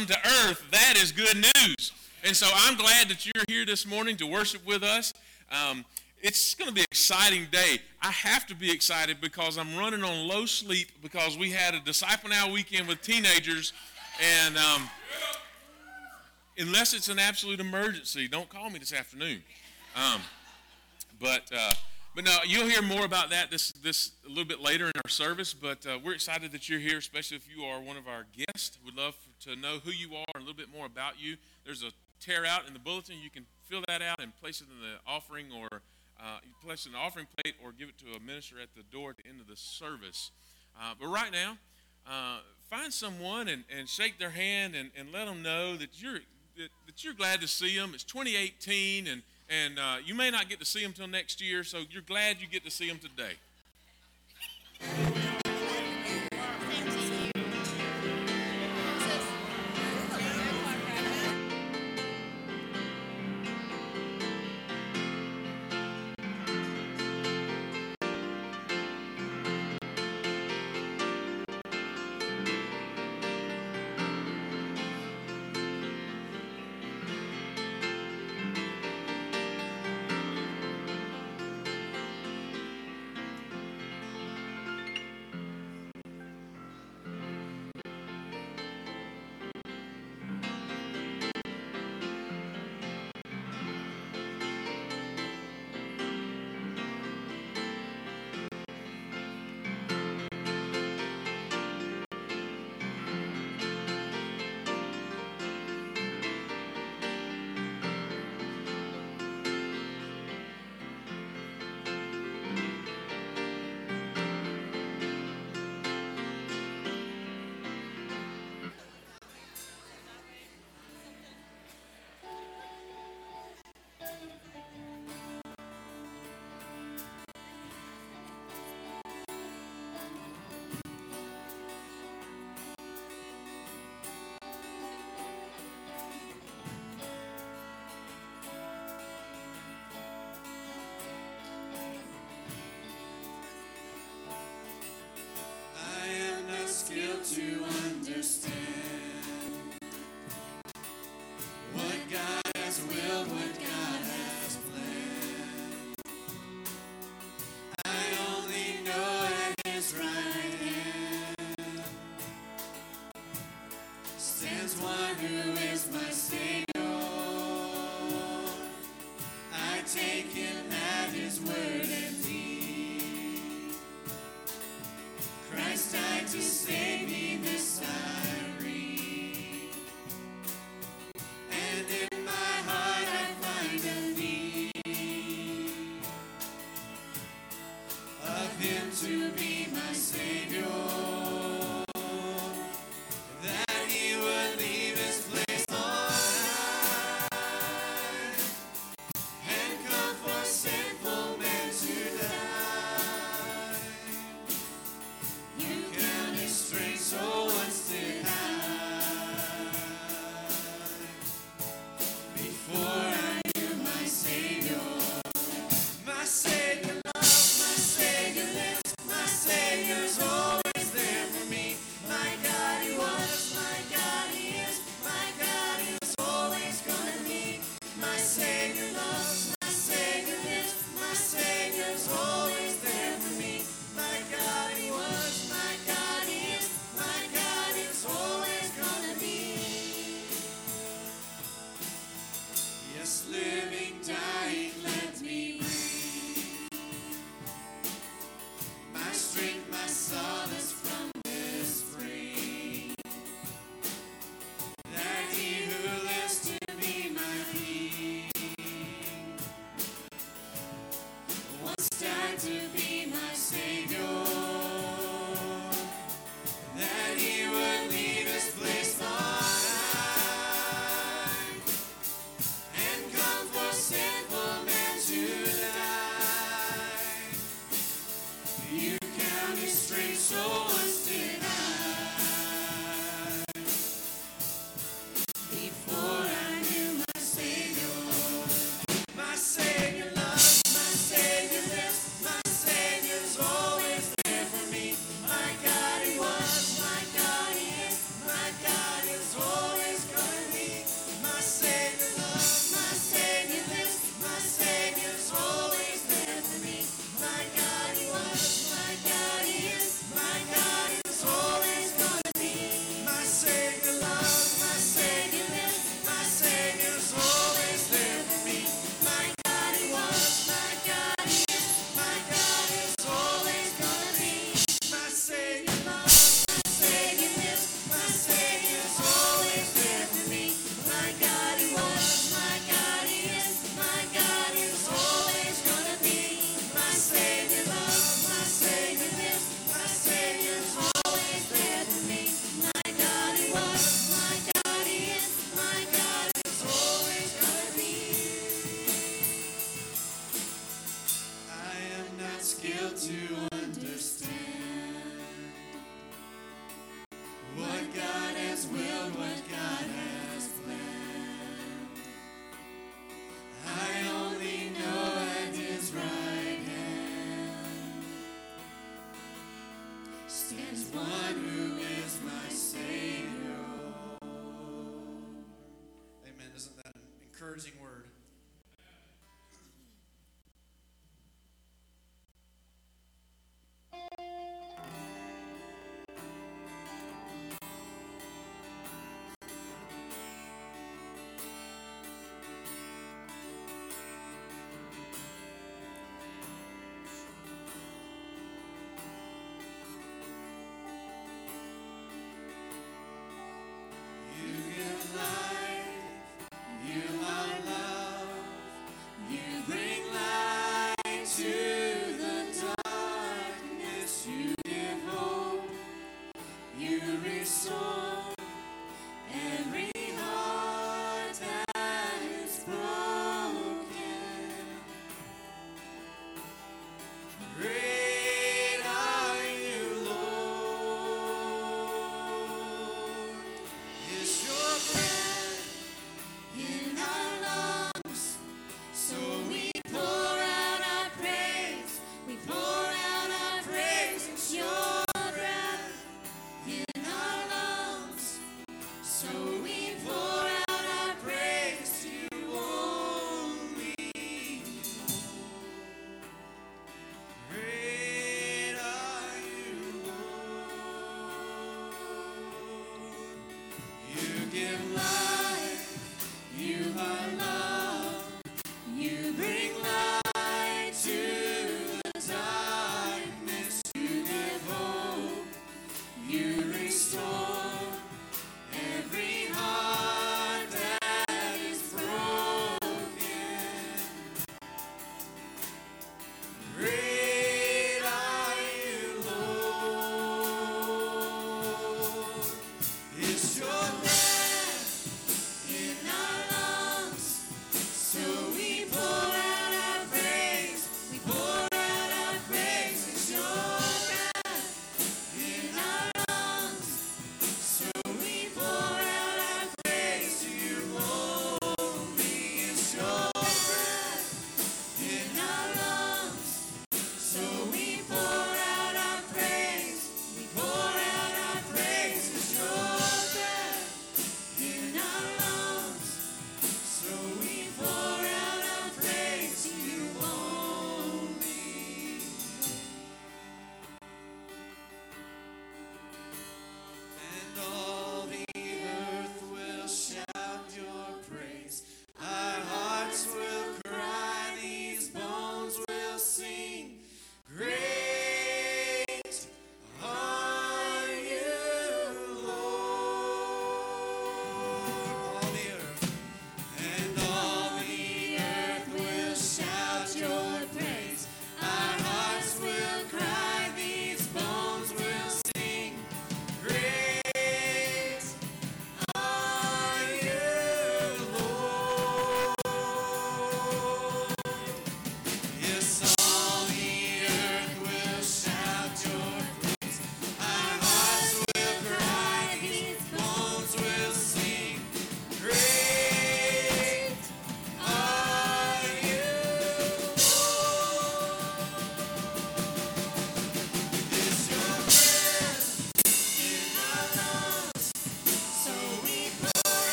come to earth, that is good news. And so I'm glad that you're here this morning to worship with us. Um, it's going to be an exciting day. I have to be excited because I'm running on low sleep because we had a Disciple Now weekend with teenagers. And um, unless it's an absolute emergency, don't call me this afternoon. Um, but uh, but no, you'll hear more about that this this a little bit later in our service. But uh, we're excited that you're here, especially if you are one of our guests. We'd love to know who you are and a little bit more about you. There's a tear out in the bulletin. You can fill that out and place it in the offering, or uh, place the offering plate, or give it to a minister at the door at the end of the service. Uh, but right now, uh, find someone and, and shake their hand and, and let them know that you're that, that you're glad to see them. It's 2018, and and uh, you may not get to see them till next year, so you're glad you get to see them today.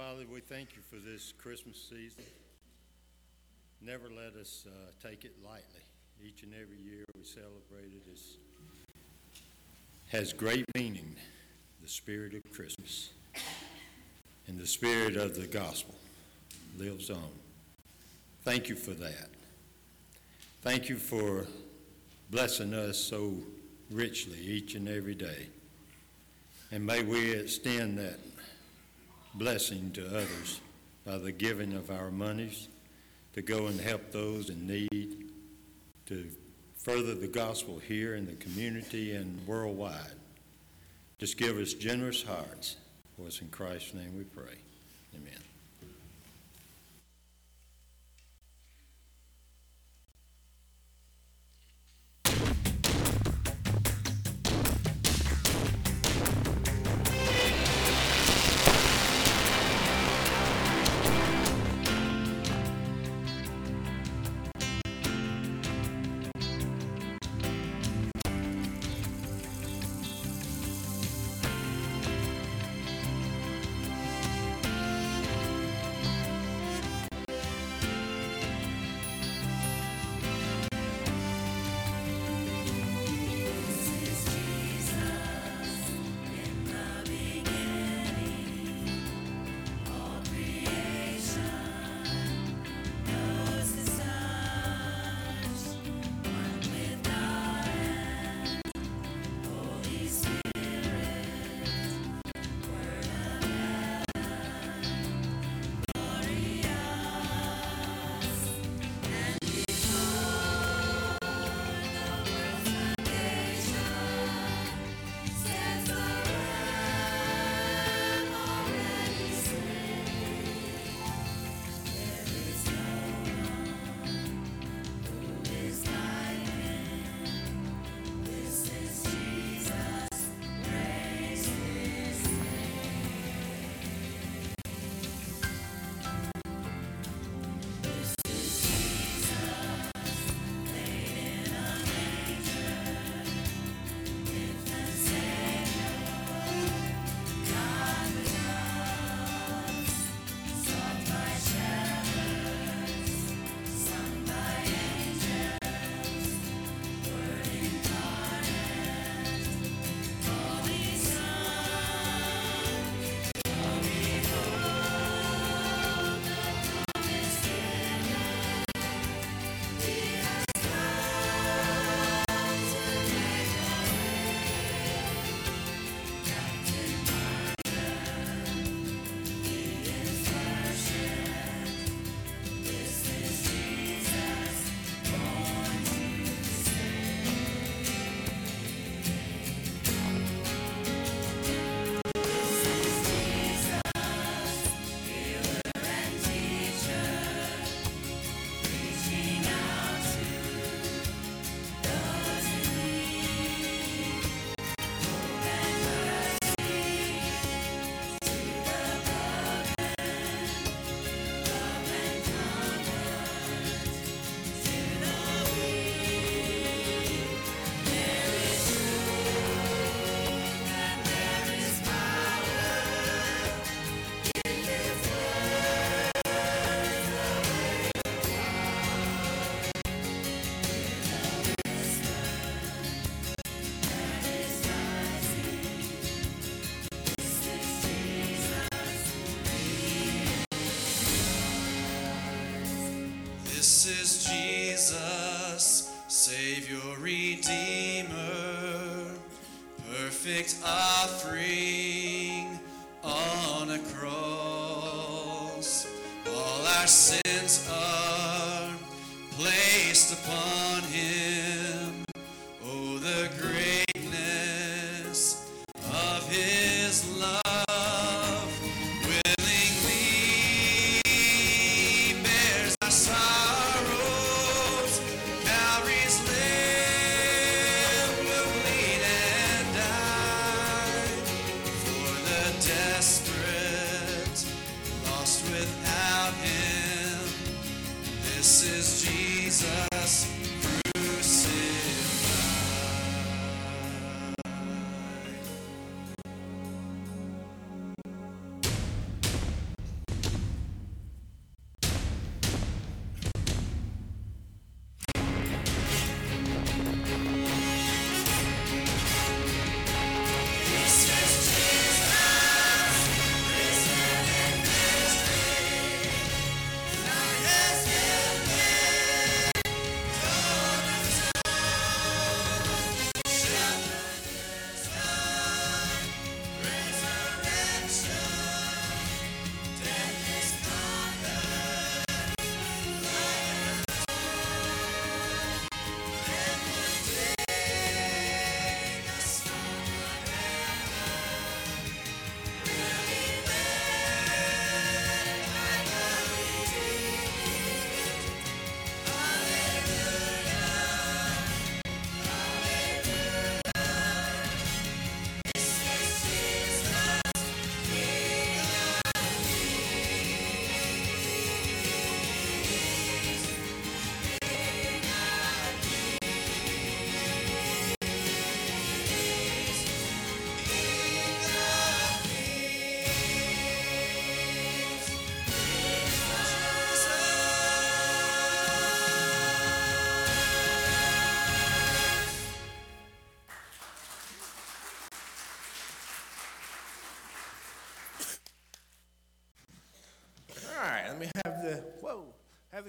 Father, we thank you for this Christmas season. Never let us uh, take it lightly. Each and every year we celebrate it as has great meaning, the spirit of Christmas. And the spirit of the gospel lives on. Thank you for that. Thank you for blessing us so richly each and every day. And may we extend that blessing to others by the giving of our monies to go and help those in need, to further the gospel here in the community and worldwide. Just give us generous hearts. For it's in Christ's name we pray. Amen.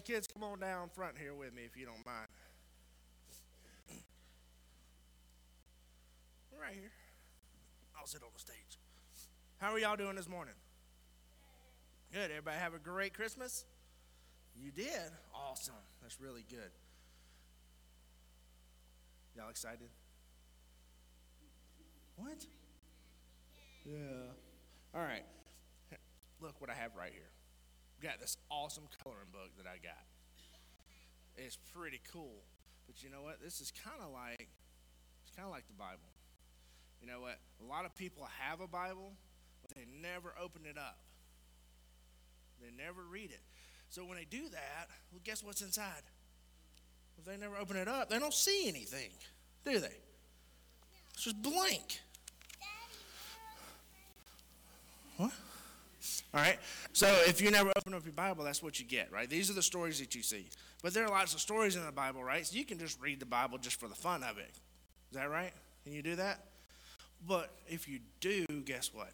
The kids come on down front here with me if you don't mind. Right here. I'll sit on the stage. How are y'all doing this morning? Good. Everybody have a great Christmas? You did? Awesome. That's really good. Y'all excited? What? Yeah. All right. Look what I have right here. Got this awesome coloring book that I got. It's pretty cool. But you know what? This is kind of like it's kind of like the Bible. You know what? A lot of people have a Bible, but they never open it up. They never read it. So when they do that, well, guess what's inside? If they never open it up, they don't see anything, do they? It's just blank. What? All right. So if you never open up your Bible, that's what you get, right? These are the stories that you see. But there are lots of stories in the Bible, right? So you can just read the Bible just for the fun of it. Is that right? Can you do that? But if you do, guess what?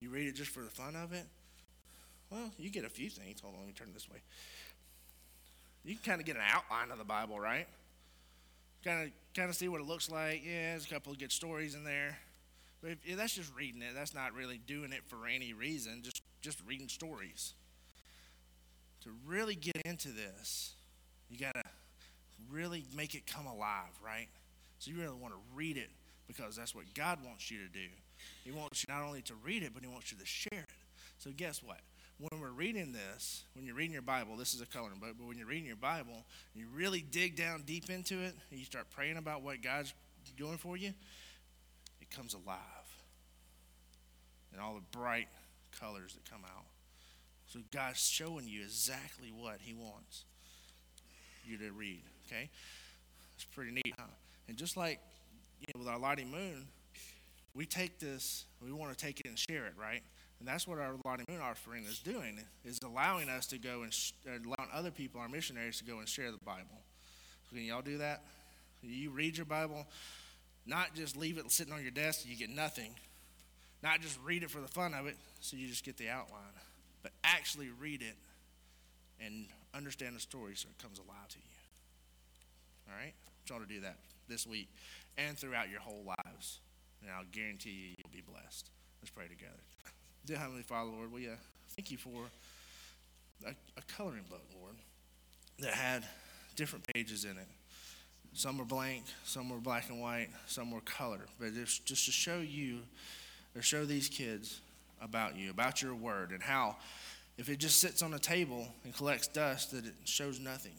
You read it just for the fun of it. Well, you get a few things. Hold on, let me turn this way. You can kind of get an outline of the Bible, right? Kind of, kind of see what it looks like. Yeah, there's a couple of good stories in there. But if, that's just reading it. That's not really doing it for any reason. Just, just reading stories. To really get into this, you got to really make it come alive, right? So you really want to read it because that's what God wants you to do. He wants you not only to read it, but He wants you to share it. So, guess what? When we're reading this, when you're reading your Bible, this is a coloring book, but when you're reading your Bible, you really dig down deep into it, and you start praying about what God's doing for you, comes alive. And all the bright colors that come out. So, God's showing you exactly what He wants you to read, okay? It's pretty neat, huh? And just like you know, with our Lottie Moon, we take this, we want to take it and share it, right? And that's what our Lottie Moon offering is doing, is allowing us to go and sh- allowing other people, our missionaries, to go and share the Bible. So can y'all do that? You read your Bible, not just leave it sitting on your desk and you get nothing. Not just read it for the fun of it, so you just get the outline, but actually read it and understand the story so it comes alive to you. All right? I want y'all to do that this week and throughout your whole lives. And I'll guarantee you, you'll be blessed. Let's pray together. Dear Heavenly Father, Lord, we uh, thank you for a, a coloring book, Lord, that had different pages in it. Some were blank, some were black and white, some were color. But just, just to show you, or show these kids about you, about your word, and how if it just sits on a table and collects dust, that it shows nothing.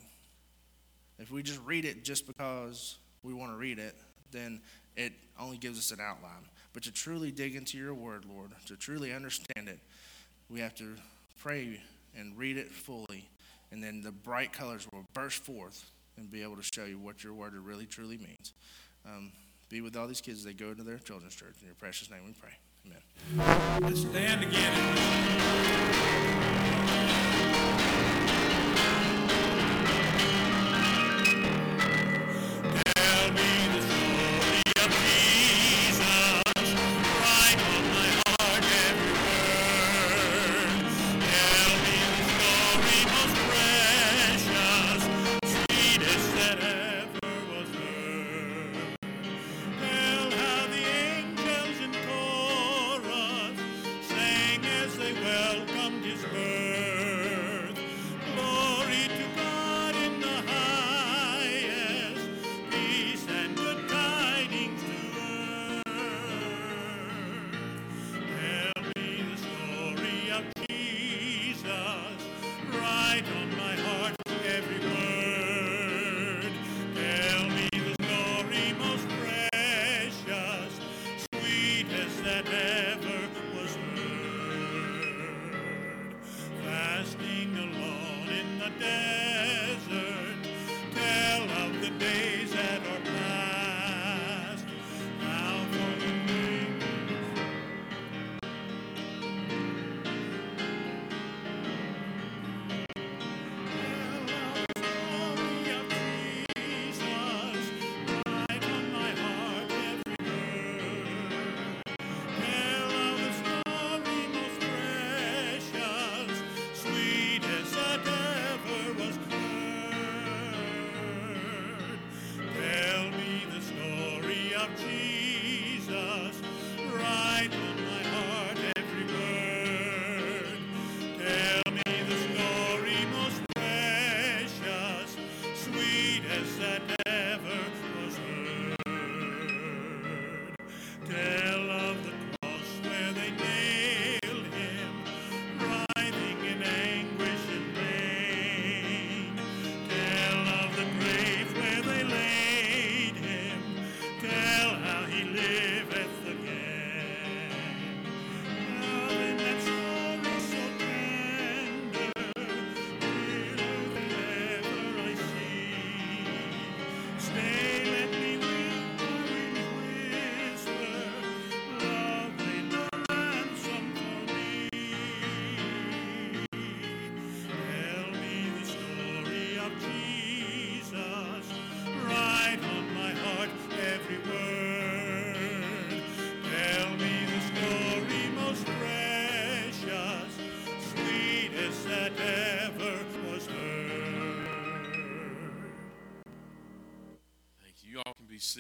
If we just read it just because we want to read it, then it only gives us an outline. But to truly dig into your word, Lord, to truly understand it, we have to pray and read it fully. And then the bright colors will burst forth and be able to show you what your word really, truly means. Um, be with all these kids as they go into their children's church. In your precious name we pray. Amen. Let's stand again.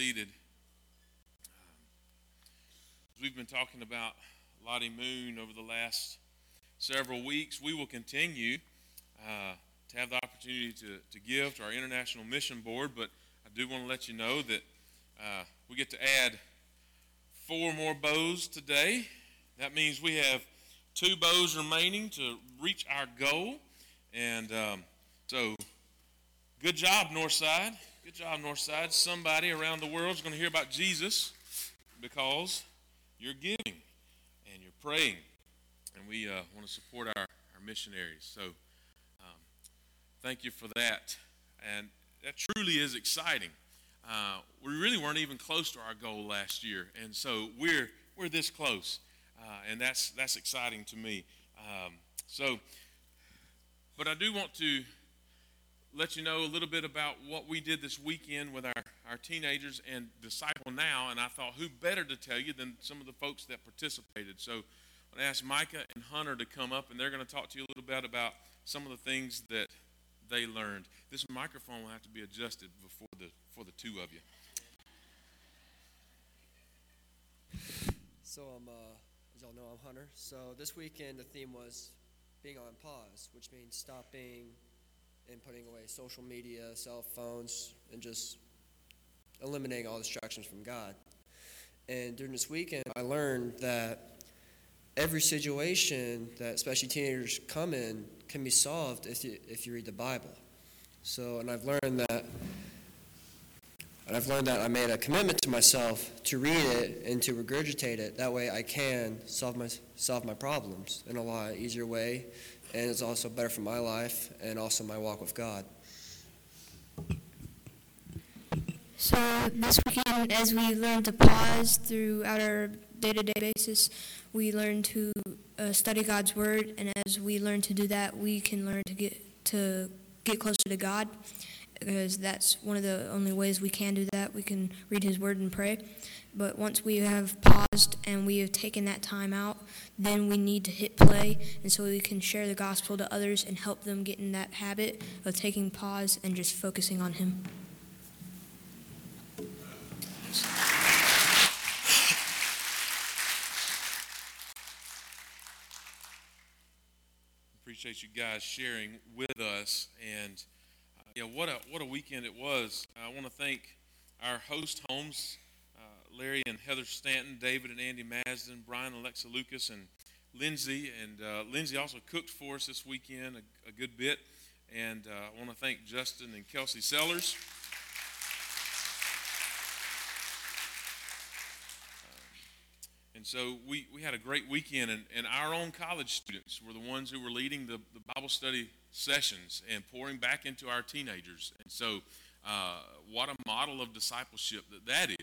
Seated. Um, we've been talking about Lottie Moon over the last several weeks, we will continue uh, to have the opportunity to, to give to our International Mission Board, but I do want to let you know that uh, we get to add four more bows today. That means we have two bows remaining to reach our goal. And um, so Good job, Northside. Good job, Northside. Somebody around the world is going to hear about Jesus because you're giving and you're praying. And we uh, want to support our, our missionaries. So um, thank you for that. And that truly is exciting. Uh, we really weren't even close to our goal last year. And so we're, we're this close. Uh, and that's, that's exciting to me. Um, so, but I do want to let you know a little bit about what we did this weekend with our, our teenagers and Disciple Now. And I thought, who better to tell you than some of the folks that participated? So I'm going to ask Micah and Hunter to come up, and they're going to talk to you a little bit about some of the things that they learned. This microphone will have to be adjusted before the, for the two of you. So I'm, uh, as y'all know, I'm Hunter. So this weekend the theme was being on pause, which means stopping and putting away social media, cell phones, and just eliminating all distractions from God. And during this weekend, I learned that every situation that especially teenagers come in can be solved if you if you read the Bible. So, and I've learned that and I've learned that I made a commitment to myself to read it and to regurgitate it. That way I can solve my, solve my problems in a lot easier way. And it's also better for my life and also my walk with God. So this weekend, as we learn to pause throughout our day-to-day basis, we learn to uh, study God's word, and as we learn to do that, we can learn to get to get closer to God, because that's one of the only ways we can do that. We can read His word and pray. But once we have paused and we have taken that time out, then we need to hit play, and so we can share the gospel to others and help them get in that habit of taking pause and just focusing on Him. Appreciate you guys sharing with us, and uh, yeah, what a what a weekend it was. I want to thank our host homes, Larry and Heather Stanton, David and Andy Masden, Brian and Alexa Lucas, and Lindsay. And uh, Lindsay also cooked for us this weekend a, a good bit. And uh, I want to thank Justin and Kelsey Sellers. And so we, we had a great weekend, and, and our own college students were the ones who were leading the, the Bible study sessions and pouring back into our teenagers. And so, uh, what a model of discipleship that that is,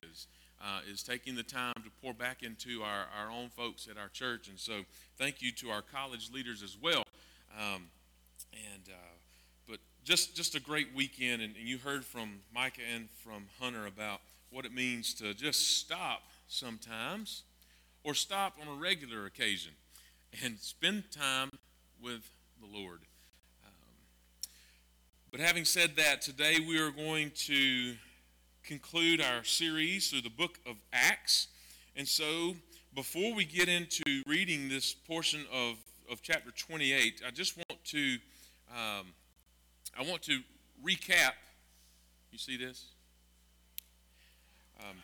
uh, is taking the time to pour back into our, our own folks at our church. And so, thank you to our college leaders as well. Um, and uh, but just just a great weekend, and, and you heard from Micah and from Hunter about what it means to just stop sometimes or stop on a regular occasion and spend time with the Lord. Um, but having said that, today we are going to conclude our series through the book of Acts. And so, before we get into reading this portion of, of chapter 28, I just want to um, I want to recap. You see this? Um,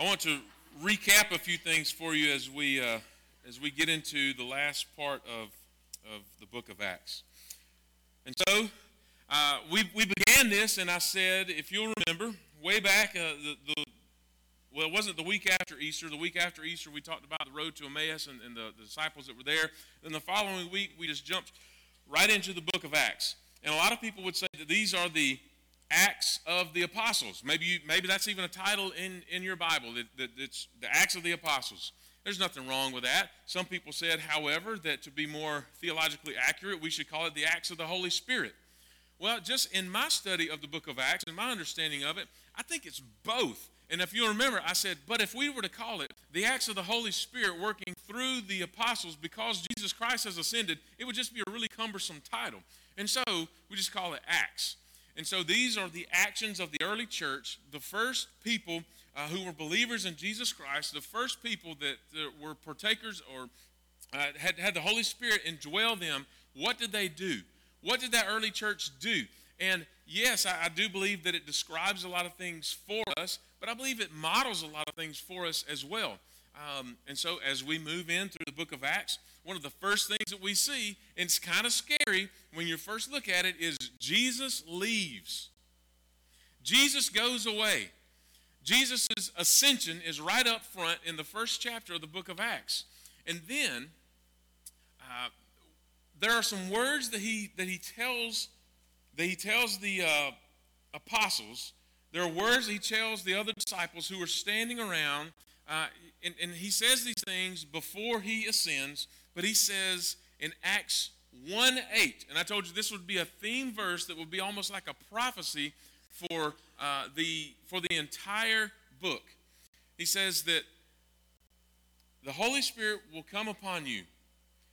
I want to recap a few things for you as we uh, as we get into the last part of of the book of Acts. And so uh, we we began this, and I said, if you'll remember, way back uh, the, the well, it wasn't the week after Easter. The week after Easter, we talked about the road to Emmaus and, and the, the disciples that were there. Then the following week, we just jumped right into the book of Acts. And a lot of people would say that these are the Acts of the Apostles. Maybe, you, maybe that's even a title in, in your Bible, that, that it's the Acts of the Apostles. There's nothing wrong with that. Some people said, however, that to be more theologically accurate, we should call it the Acts of the Holy Spirit. Well, just in my study of the book of Acts and my understanding of it, I think it's both. And if you remember, I said, but if we were to call it the acts of the Holy Spirit working through the apostles because Jesus Christ has ascended, it would just be a really cumbersome title. And so we just call it Acts. And so these are the actions of the early church, the first people uh, who were believers in Jesus Christ, the first people that, that were partakers or uh, had, had the Holy Spirit indwell them. What did they do? What did that early church do? And yes, I, I do believe that it describes a lot of things for us, but I believe it models a lot of things for us as well. Um, and so as we move in through the book of Acts, one of the first things that we see, and it's kind of scary when you first look at it, is Jesus leaves. Jesus goes away. Jesus' ascension is right up front in the first chapter of the book of Acts. And then uh, there are some words that he, that he tells that he tells the uh, apostles. There are words he tells the other disciples who are standing around. Uh, and, and he says these things before he ascends, but he says in Acts 1 8, and I told you this would be a theme verse that would be almost like a prophecy for, uh, the, for the entire book. He says that the Holy Spirit will come upon you,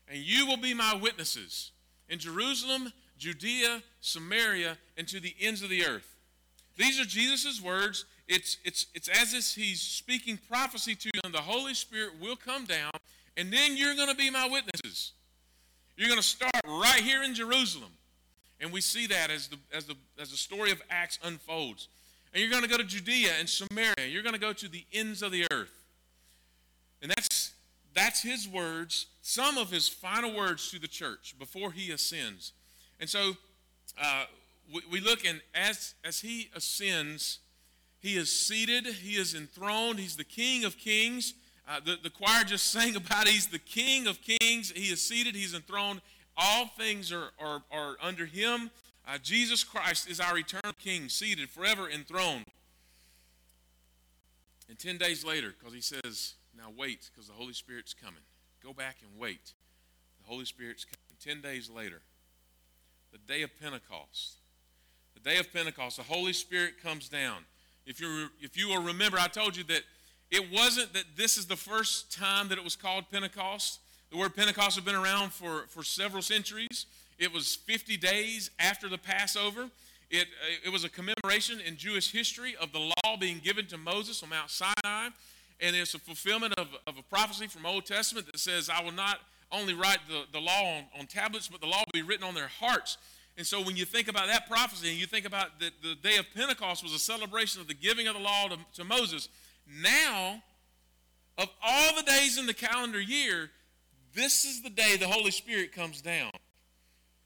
and you will be my witnesses in Jerusalem, Judea, Samaria, and to the ends of the earth. These are Jesus' words. It's, it's, it's as if he's speaking prophecy to you, the Holy Spirit will come down, and then you're going to be my witnesses. You're going to start right here in Jerusalem. And we see that as the, as, the, as the story of Acts unfolds. And you're going to go to Judea and Samaria. You're going to go to the ends of the earth. And that's, that's his words, some of his final words to the church before he ascends. And so uh, we, we look, and as, as he ascends, he is seated, he is enthroned, he's the King of kings. Uh, the, the choir just sang about. He's the King of kings. He is seated, he's enthroned. All things are, are, are under him. Uh, Jesus Christ is our eternal King, seated, forever enthroned. And 10 days later, because he says, Now wait, because the Holy Spirit's coming. Go back and wait. The Holy Spirit's coming. 10 days later, the day of Pentecost. The day of Pentecost, the Holy Spirit comes down. If you if you will remember, I told you that it wasn't that this is the first time that it was called Pentecost. The word Pentecost had been around for, for several centuries. It was 50 days after the Passover. It, uh, it was a commemoration in Jewish history of the law being given to Moses on Mount Sinai. And it's a fulfillment of, of a prophecy from Old Testament that says, I will not only write the, the law on, on tablets, but the law will be written on their hearts. And so when you think about that prophecy and you think about that the day of Pentecost was a celebration of the giving of the law to, to Moses, now, of all the days in the calendar year, this is the day the Holy Spirit comes down.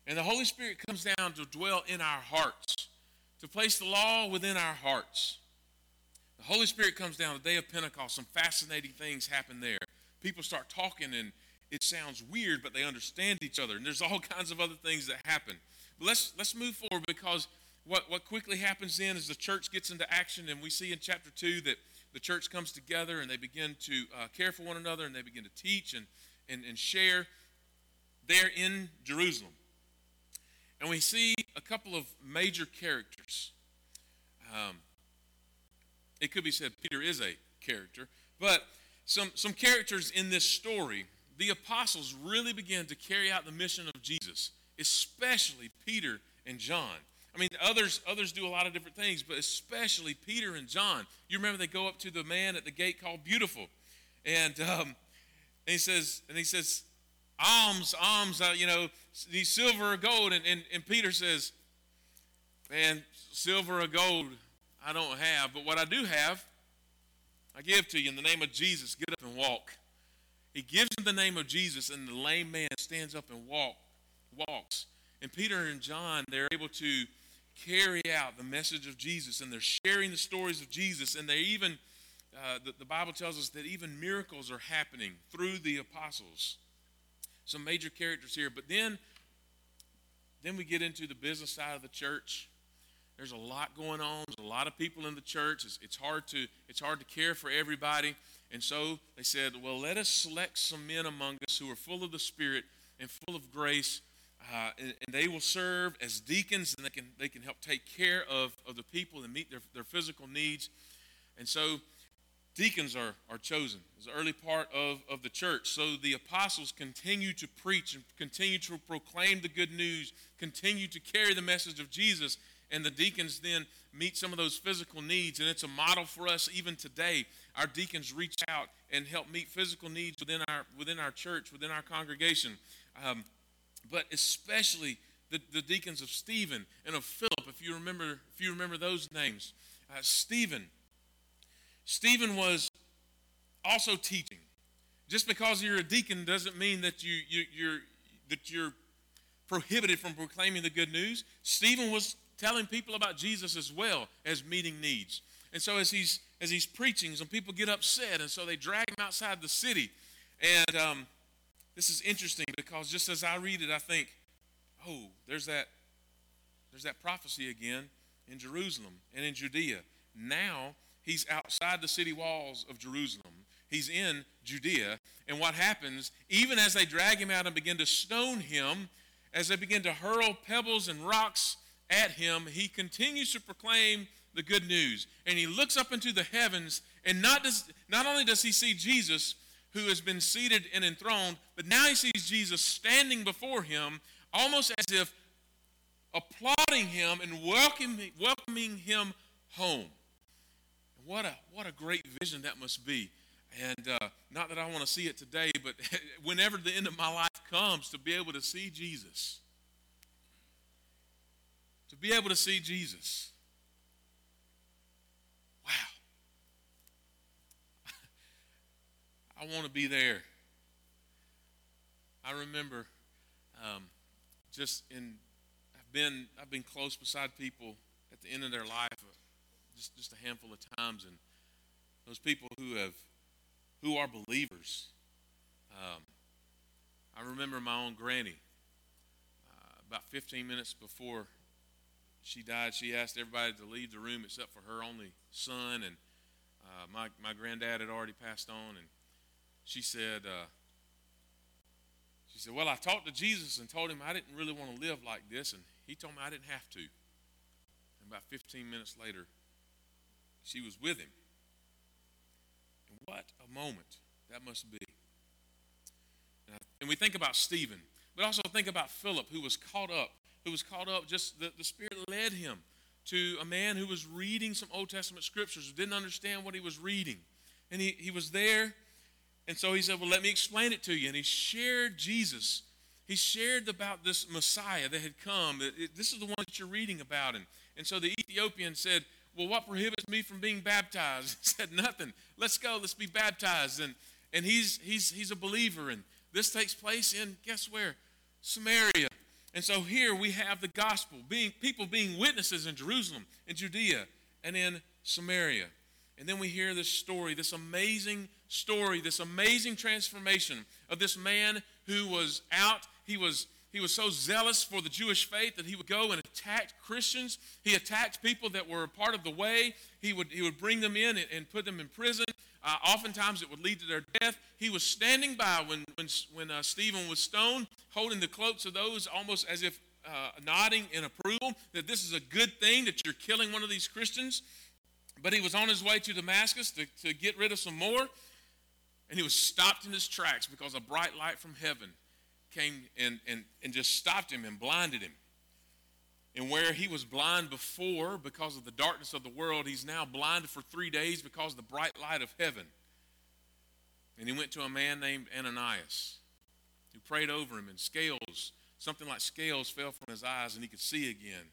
And the Holy Spirit comes down to dwell in our hearts, to place the law within our hearts. The Holy Spirit comes down the day of Pentecost. Some fascinating things happen there. People start talking and it sounds weird, but they understand each other. And there's all kinds of other things that happen. But let's, let's move forward because what, what quickly happens then is the church gets into action, and we see in chapter 2 that the church comes together and they begin to uh, care for one another and they begin to teach and, and, and share. They're in Jerusalem. And we see a couple of major characters. Um, it could be said Peter is a character, but some, some characters in this story the apostles really began to carry out the mission of Jesus, especially Peter and John. I mean, others others do a lot of different things, but especially Peter and John. You remember they go up to the man at the gate called Beautiful, and um, and he says, and he says, alms, alms, uh, you know, these silver or gold, and, and and Peter says, man, silver or gold, I don't have, but what I do have, I give to you in the name of Jesus. Get up and walk. He gives him the name of Jesus, and the lame man stands up and walk, walks. And Peter and John, they're able to carry out the message of Jesus, and they're sharing the stories of Jesus, and they even, uh, the, the Bible tells us that even miracles are happening through the apostles. Some major characters here, but then, then we get into the business side of the church. There's a lot going on. There's a lot of people in the church. It's, it's hard to it's hard to care for everybody. And so they said, well, let us select some men among us who are full of the Spirit and full of grace, uh, and, and, they will serve as deacons, and they can they can help take care of, of the people and meet their, their physical needs. And so deacons are, are chosen as the early part of, of the church. So the apostles continue to preach and continue to proclaim the good news, continue to carry the message of Jesus and the deacons then meet some of those physical needs and it's a model for us even today. Our deacons reach out and help meet physical needs within our within our church within our congregation. Um, but especially the, the deacons of stephen and of philip if you remember if you remember those names. Uh, stephen. Stephen was also teaching. Just because you're a deacon doesn't mean that you, you you're that you're prohibited from proclaiming the good news. Stephen was telling people about Jesus as well as meeting needs. And so as he's as he's preaching, some people get upset, and so they drag him outside the city. And um, this is interesting because just as I read it, I think, oh, there's that there's that prophecy again in Jerusalem and in Judea. Now he's outside the city walls of Jerusalem. He's in Judea. And what happens, even as they drag him out and begin to stone him, as they begin to hurl pebbles and rocks at him, he continues to proclaim the good news. And he looks up into the heavens, and not, does, not only does he see Jesus, who has been seated and enthroned, but now he sees Jesus standing before him, almost as if applauding him and welcoming, welcoming him home. What a, what a great vision that must be. And uh, not that I want to see it today, but whenever the end of my life comes, to be able to see Jesus be able to see Jesus. Wow. I want to be there. I remember um, just in I've been I've been close beside people at the end of their life, uh, just just a handful of times, and those people who have who are believers. Um, I remember my own granny. Uh, about 15 minutes before she died, she asked everybody to leave the room except for her only son. And uh, my, my granddad had already passed on. And she said, uh, she said, well, I talked to Jesus and told him I didn't really want to live like this. And he told me I didn't have to. And about 15 minutes later, she was with him. And what a moment that must be. And we think about Stephen, but also think about Philip, who was caught up who was caught up, just the, the Spirit led him to a man who was reading some Old Testament scriptures, who didn't understand what he was reading. And he, he was there, and so he said, Well, let me explain it to you. And he shared Jesus. He shared about this Messiah that had come. It, this is the one that you're reading about. And, and so the Ethiopian said, Well, what prohibits me from being baptized? He said, Nothing. Let's go. Let's be baptized. And, and he's, he's, he's a believer. And this takes place in, guess where? Samaria. And so here we have the gospel, being people being witnesses in Jerusalem, in Judea, and in Samaria. And then we hear this story, this amazing story, this amazing transformation of this man who was out. He was he was so zealous for the Jewish faith that he would go and attack Christians. He attacked people that were a part of the way. He would, he would bring them in and, and put them in prison. Uh, oftentimes it would lead to their death. He was standing by when, when, when uh, Stephen was stoned, holding the cloaks of those almost as if uh, nodding in approval that this is a good thing that you're killing one of these Christians. But he was on his way to Damascus to, to get rid of some more. And he was stopped in his tracks because a bright light from heaven came and, and, and just stopped him and blinded him. And where he was blind before because of the darkness of the world, he's now blinded for three days because of the bright light of heaven. And he went to a man named Ananias who prayed over him, and scales, something like scales, fell from his eyes, and he could see again.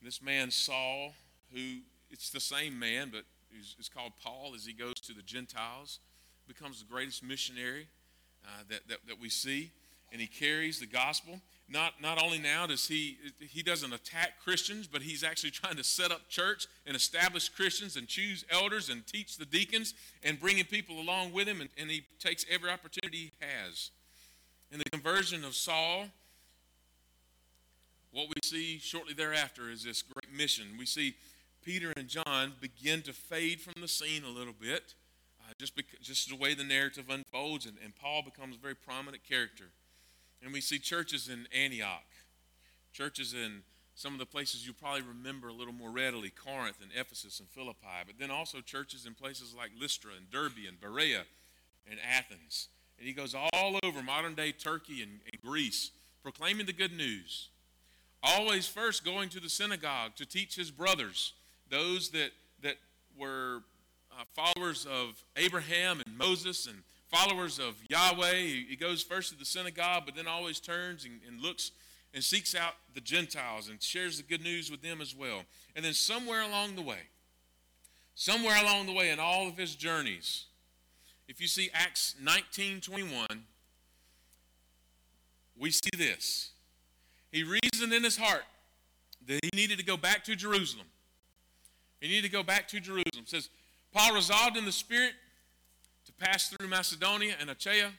And this man, Saul, who it's the same man, but is called Paul as he goes to the Gentiles, becomes the greatest missionary uh, that, that, that we see, and he carries the gospel. Not, not only now does he, he doesn't attack Christians, but he's actually trying to set up church and establish Christians and choose elders and teach the deacons and bringing people along with him, and, and he takes every opportunity he has. In the conversion of Saul, what we see shortly thereafter is this great mission. We see Peter and John begin to fade from the scene a little bit, uh, just, because, just the way the narrative unfolds, and, and Paul becomes a very prominent character. And we see churches in Antioch, churches in some of the places you probably remember a little more readily Corinth and Ephesus and Philippi, but then also churches in places like Lystra and Derbe and Berea and Athens. And he goes all over modern day Turkey and, and Greece proclaiming the good news. Always first going to the synagogue to teach his brothers, those that, that were uh, followers of Abraham and Moses and followers of Yahweh. He, goes first to the synagogue, but then always turns and, and looks and seeks out the Gentiles and shares the good news with them as well. And then somewhere along the way, somewhere along the way in all of his journeys, if you see Acts 19 21, we see this. He reasoned in his heart that he needed to go back to Jerusalem. He needed to go back to Jerusalem. It says, Paul resolved in the Spirit pass through Macedonia and Achaia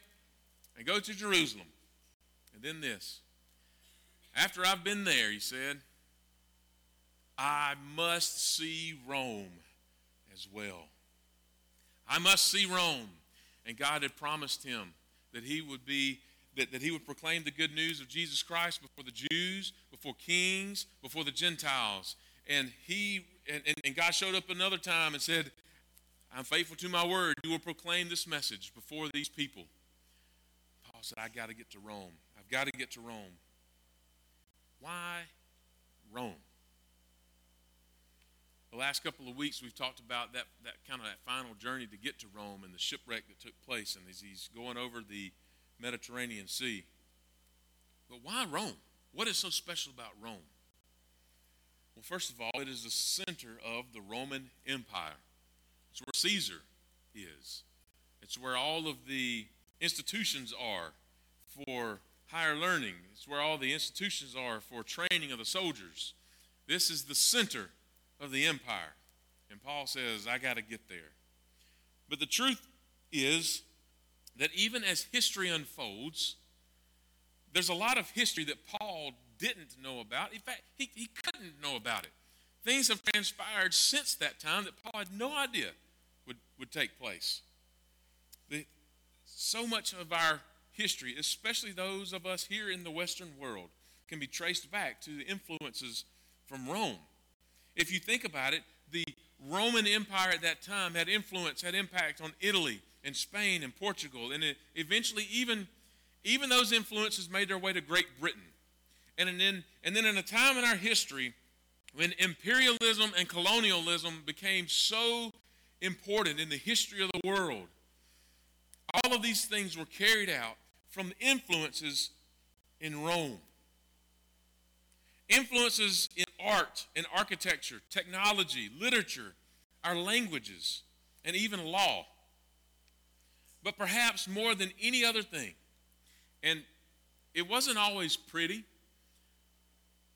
and go to Jerusalem. And then this. After I've been there, he said, I must see Rome as well. I must see Rome. And God had promised him that he would be that, that he would proclaim the good news of Jesus Christ before the Jews, before kings, before the Gentiles. And he and, and, and God showed up another time and said, I'm faithful to my word. You will proclaim this message before these people. Paul said, I got to get to Rome. I've got to get to Rome. Why Rome? The last couple of weeks, we've talked about that, that kind of that final journey to get to Rome and the shipwreck that took place, and as he's going over the Mediterranean Sea. But why Rome? What is so special about Rome? Well, first of all, it is the center of the Roman Empire. It's where Caesar is. It's where all of the institutions are for higher learning. It's where all the institutions are for training of the soldiers. This is the center of the empire. And Paul says, I got to get there. But the truth is that even as history unfolds, there's a lot of history that Paul didn't know about. In fact, he, he couldn't know about it. Things have transpired since that time that Paul had no idea would, would take place. The, so much of our history, especially those of us here in the Western world, can be traced back to the influences from Rome. If you think about it, the Roman Empire at that time had influence, had impact on Italy and Spain and Portugal, and eventually even, even those influences made their way to Great Britain. And then, and then in a time in our history when imperialism and colonialism became so important in the history of the world, all of these things were carried out from influences in Rome. Influences in art and architecture, technology, literature, our languages, and even law. But perhaps more than any other thing, and it wasn't always pretty,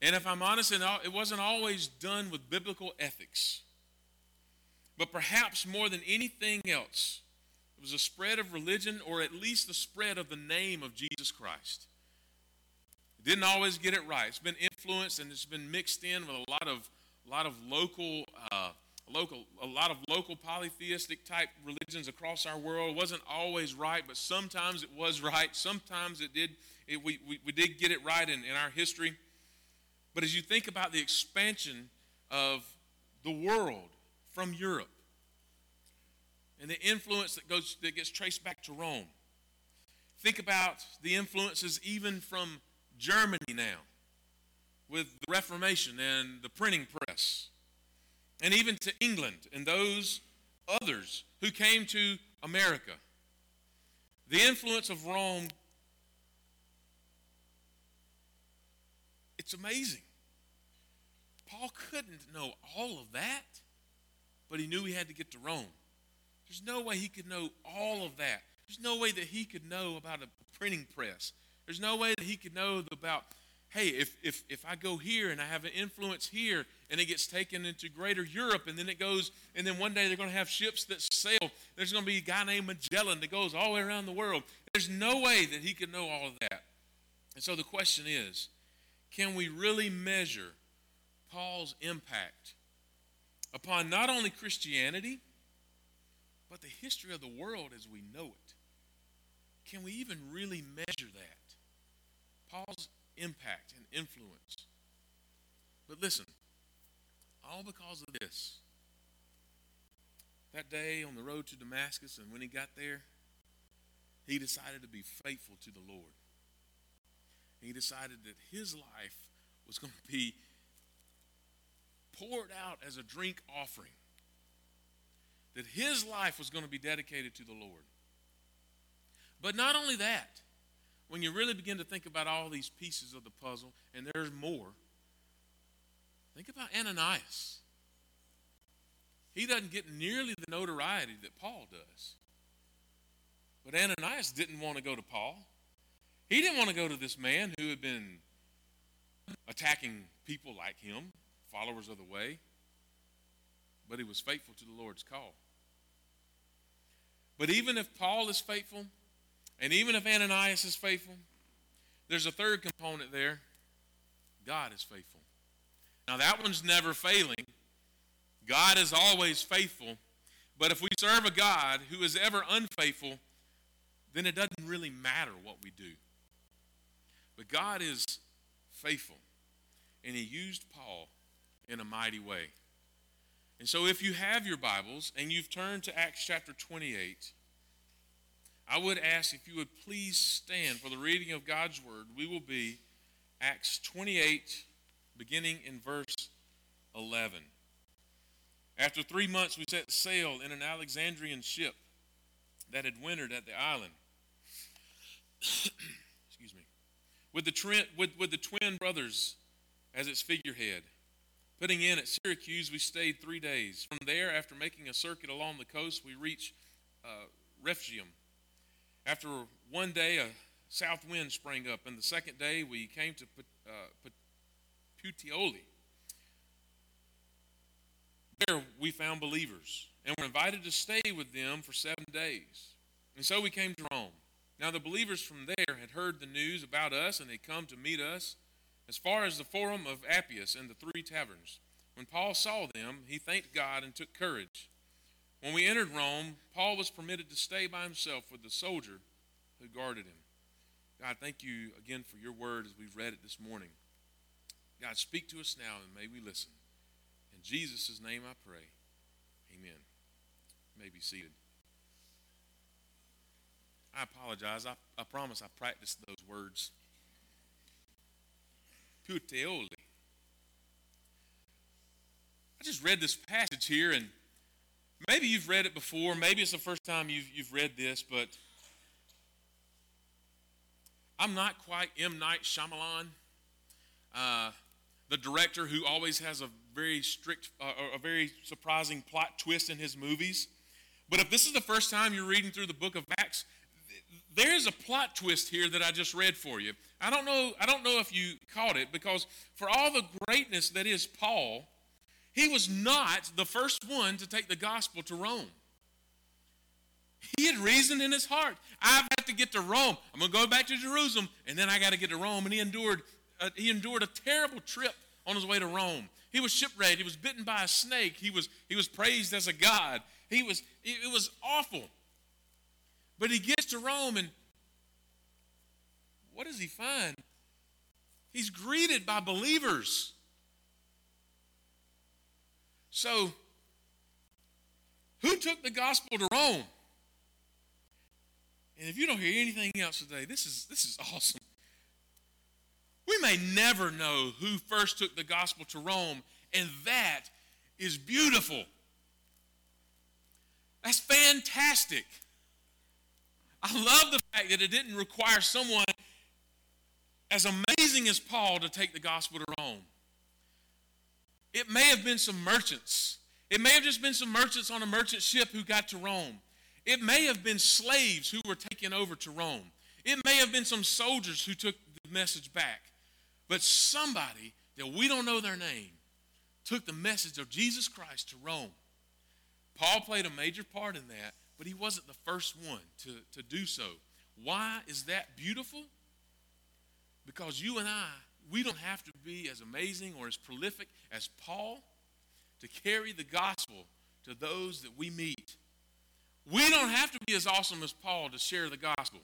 and if I'm honest, it wasn't always done with biblical ethics. But perhaps more than anything else, it was a spread of religion, or at least the spread of the name of Jesus Christ. Didn't always get it right. It's been influenced and it's been mixed in with a lot of, a lot of local, uh, local, a lot of local polytheistic type religions across our world. It wasn't always right, but sometimes it was right. Sometimes it did. It, we, we, we did get it right in, in our history. But as you think about the expansion of the world from Europe and the influence that goes that gets traced back to Rome, think about the influences even from Germany now. with the Reformation and the printing press, and even to England and those others who came to America. The influence of Rome, it's amazing. Paul couldn't know all of that, but he knew he had to get to Rome. There's no way he could know all of that. There's no way that he could know about a printing press. There's no way that he could know about, hey, if, if, if I go here and I have an influence here and it gets taken into greater Europe and then it goes, and then one day they're going to have ships that sail. There's going to be a guy named Magellan that goes all the way around the world. There's no way that he could know all of that. And so the question is can we really measure Paul's impact upon not only Christianity, but the history of the world as we know it? Can we even really measure that? Paul's impact and influence. But listen, all because of this. That day on the road to Damascus, and when he got there, he decided to be faithful to the Lord. He decided that his life was going to be poured out as a drink offering, that his life was going to be dedicated to the Lord. But not only that, when you really begin to think about all these pieces of the puzzle, and there's more, think about Ananias. He doesn't get nearly the notoriety that Paul does. But Ananias didn't want to go to Paul. He didn't want to go to this man who had been attacking people like him, followers of the way. But he was faithful to the Lord's call. But even if Paul is faithful, and even if Ananias is faithful, there's a third component there God is faithful. Now, that one's never failing. God is always faithful. But if we serve a God who is ever unfaithful, then it doesn't really matter what we do. But God is faithful, and He used Paul in a mighty way. And so, if you have your Bibles and you've turned to Acts chapter 28, I would ask if you would please stand for the reading of God's Word. We will be Acts 28, beginning in verse 11. After three months, we set sail in an Alexandrian ship that had wintered at the island. Excuse me. With the, Trent, with, with the twin brothers as its figurehead. Putting in at Syracuse, we stayed three days. From there, after making a circuit along the coast, we reached uh, Rephium after one day, a south wind sprang up, and the second day we came to uh, Puteoli. There we found believers and were invited to stay with them for seven days. And so we came to Rome. Now the believers from there had heard the news about us, and they come to meet us as far as the Forum of Appius and the three taverns. When Paul saw them, he thanked God and took courage. When we entered Rome, Paul was permitted to stay by himself with the soldier who guarded him. God, thank you again for your word as we've read it this morning. God, speak to us now and may we listen. In Jesus' name I pray. Amen. You may be seated. I apologize. I, I promise I practiced those words. Puteoli. I just read this passage here and Maybe you've read it before. Maybe it's the first time you've, you've read this, but I'm not quite M. Night Shyamalan, uh, the director who always has a very strict, uh, a very surprising plot twist in his movies. But if this is the first time you're reading through the book of Acts, there's a plot twist here that I just read for you. I don't know, I don't know if you caught it because for all the greatness that is Paul, he was not the first one to take the gospel to Rome. He had reasoned in his heart, I've got to get to Rome. I'm going to go back to Jerusalem, and then I got to get to Rome. And he endured, uh, he endured a terrible trip on his way to Rome. He was shipwrecked. He was bitten by a snake. He was, he was praised as a god. He was, it was awful. But he gets to Rome, and what does he find? He's greeted by believers. So, who took the gospel to Rome? And if you don't hear anything else today, this is this is awesome. We may never know who first took the gospel to Rome, and that is beautiful. That's fantastic. I love the fact that it didn't require someone as amazing as Paul to take the gospel to Rome. It may have been some merchants. It may have just been some merchants on a merchant ship who got to Rome. It may have been slaves who were taken over to Rome. It may have been some soldiers who took the message back. But somebody that we don't know their name took the message of Jesus Christ to Rome. Paul played a major part in that, but he wasn't the first one to, to do so. Why is that beautiful? Because you and I, we don't have to be as amazing or as prolific as Paul to carry the gospel to those that we meet. We don't have to be as awesome as Paul to share the gospel.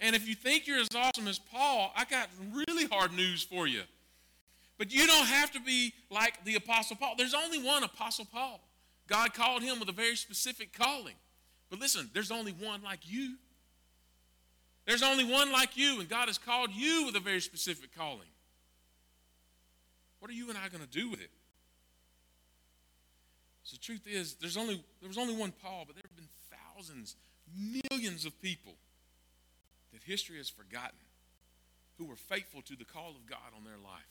And if you think you're as awesome as Paul, I got really hard news for you. But you don't have to be like the Apostle Paul. There's only one Apostle Paul. God called him with a very specific calling. But listen, there's only one like you. There's only one like you, and God has called you with a very specific calling. What are you and I going to do with it? So the truth is, there's only there was only one Paul, but there have been thousands, millions of people that history has forgotten who were faithful to the call of God on their life.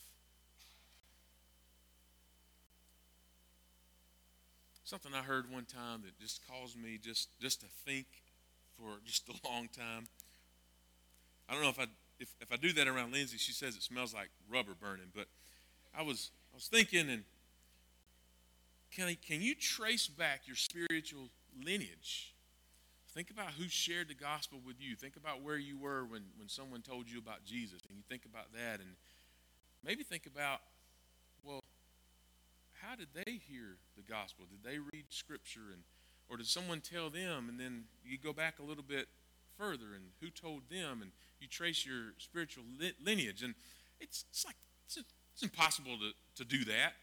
Something I heard one time that just caused me just, just to think for just a long time. I don't know if I if, if I do that around Lindsay, she says it smells like rubber burning. But I was I was thinking, and can I, can you trace back your spiritual lineage? Think about who shared the gospel with you. Think about where you were when, when someone told you about Jesus, and you think about that, and maybe think about, well, how did they hear the gospel? Did they read scripture, and or did someone tell them? And then you go back a little bit further, and who told them, and you trace your spiritual lineage, and it's, it's like it's, it's impossible to, to do that.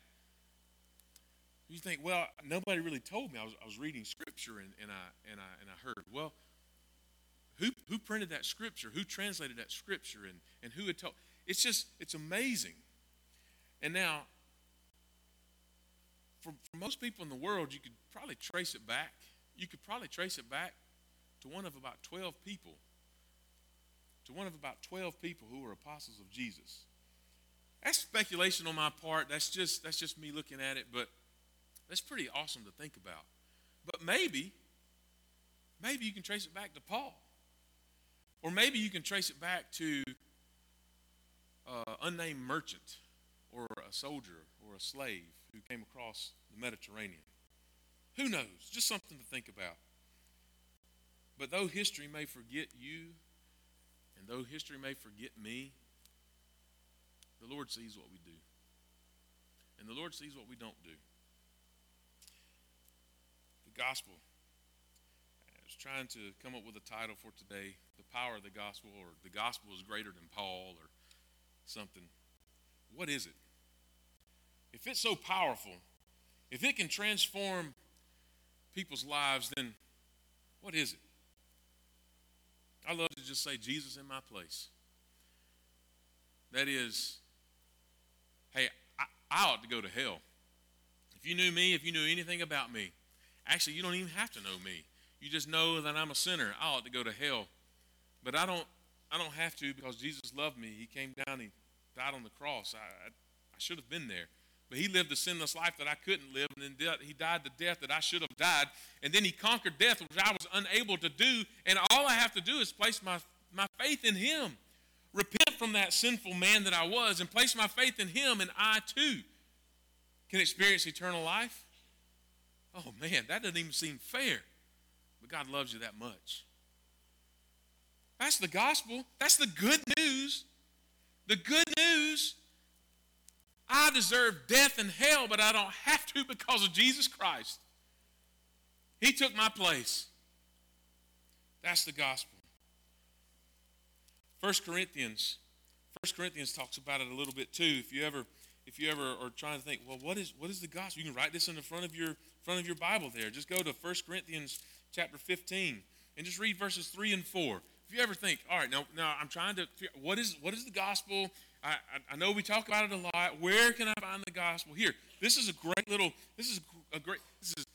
You think, well, nobody really told me. I was, I was reading scripture and, and, I, and, I, and I heard. Well, who, who printed that scripture? Who translated that scripture? And, and who had told? It's just, it's amazing. And now, for, for most people in the world, you could probably trace it back. You could probably trace it back to one of about 12 people. To one of about 12 people who were apostles of Jesus. That's speculation on my part. That's just that's just me looking at it, but that's pretty awesome to think about. But maybe, maybe you can trace it back to Paul. Or maybe you can trace it back to an unnamed merchant or a soldier or a slave who came across the Mediterranean. Who knows? Just something to think about. But though history may forget you, and though history may forget me, the Lord sees what we do. And the Lord sees what we don't do the gospel. I was trying to come up with a title for today The Power of the Gospel, or The Gospel is Greater Than Paul, or something. What is it? If it's so powerful, if it can transform people's lives, then what is it? I love to just say, Jesus in my place. That is, hey, I, I ought to go to hell. If you knew me, if you knew anything about me, Actually, you don't even have to know me. You just know that I'm a sinner. I ought to go to hell. But I don't I don't have to because Jesus loved me. He came down, he died on the cross. I, I, I should have been there. But he lived a sinless life that I couldn't live, and then he died the death that I should have died. And then he conquered death, which I was unable to do. And all I have to do is place my, my faith in him. Repent from that sinful man that I was and place my faith in him, and I too can experience eternal life. Oh man, that doesn't even seem fair. But God loves you that much. That's the gospel. That's the good news. The good news. I deserve death and hell, but I don't have to because of Jesus Christ. He took my place. That's the gospel. 1 Corinthians. 1 Corinthians talks about it a little bit too. If you ever if you ever are trying to think, well, what is what is the gospel? You can write this in the front of your front of your Bible there. Just go to 1 Corinthians chapter 15 and just read verses 3 and 4. If you ever think, all right, now, now I'm trying to, what is what is the gospel? I, I, I know we talk about it a lot. Where can I find the gospel? Here, this is a great little. This is a great. This is